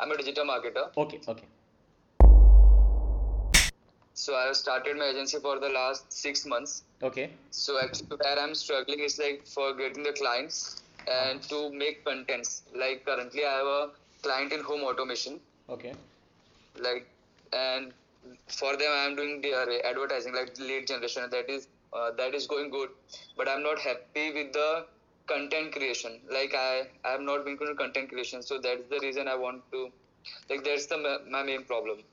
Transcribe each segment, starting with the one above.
I'm a digital marketer. Okay, okay. So I have started my agency for the last six months. Okay. So actually, where I'm struggling is like for getting the clients and to make contents. Like currently, I have a client in home automation. Okay. Like and for them, I am doing the uh, advertising, like lead generation. That is uh, that is going good, but I'm not happy with the content creation. Like I I have not been doing content creation, so that's the reason I want to. Like that's the my main problem.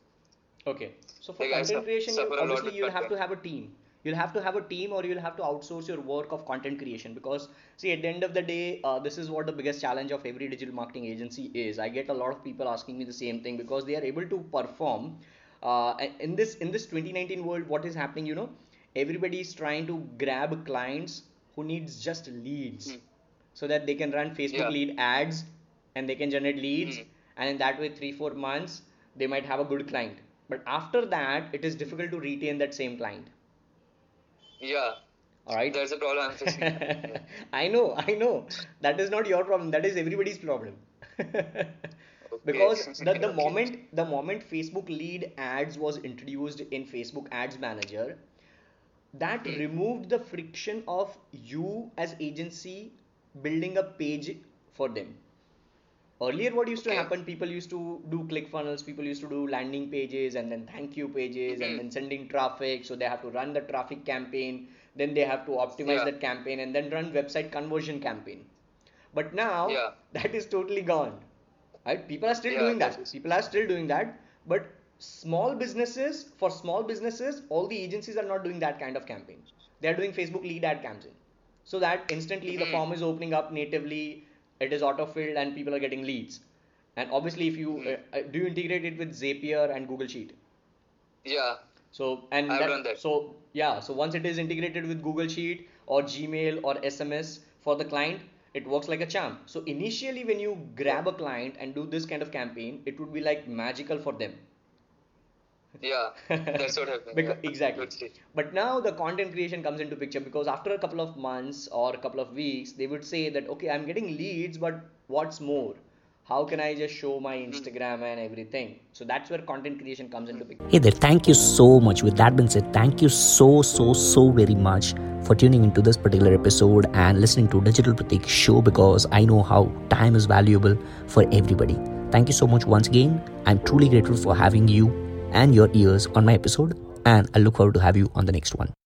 Okay. So for Like, content creation, you, obviously you'll have to have a team. You'll have to have a team, or you'll have to outsource your work of content creation. Because see, at the end of the day, uh, this is what the biggest challenge of every digital marketing agency is. I get a lot of people asking me the same thing because they are able to perform. Uh, in this in this 2019 world, what is happening? You know, everybody is trying to grab clients who needs just leads, Hmm. so that they can run Facebook Yeah. lead ads and they can generate leads, Hmm. and in that way, three four months they might have a good client but after that it is difficult to retain that same client Yeah, all right that's a problem I'm facing. Yeah. i know i know that is not your problem that is everybody's problem because the, the Okay. moment the moment facebook lead ads was introduced in facebook ads manager that Hmm. removed the friction of you as agency building a page for them earlier what used to happen people used to do click funnels people used to do landing pages and then thank you pages and Mhm. then sending traffic so they have to run the traffic campaign then they have to optimize Yeah. that campaign and then run website conversion campaign but now Yeah. that is totally gone right people are still Yeah, doing that people are still doing that but small businesses for small businesses all the agencies are not doing that kind of campaign. They are doing facebook lead ad campaign. So that instantly the Mhm. form is opening up natively it is auto filled and people are getting leads. And obviously if you Mhm. uh, uh, do you integrate it with zapier and google sheet? Yeah, so and I've done that. so yeah so once it is integrated with google sheet or gmail or sms for the client it works like a charm. So initially when you grab a client and do this kind of campaign it would be like magical for them yeah, that's what happened. Becau- yeah. exactly Totally. but now the content creation comes into picture because after a couple of months or a couple of weeks they would say that okay i'm getting leads but what's more how can i just show my instagram and everything so that's where content creation comes into picture Hey there, thank you so much. With that being said, thank you so, so, so very much for tuning into this particular episode and listening to Digital Pratik show because I know how time is valuable for everybody. Thank you so much once again. I'm truly grateful for having you and your ears on my episode, and I look forward to have you on the next one.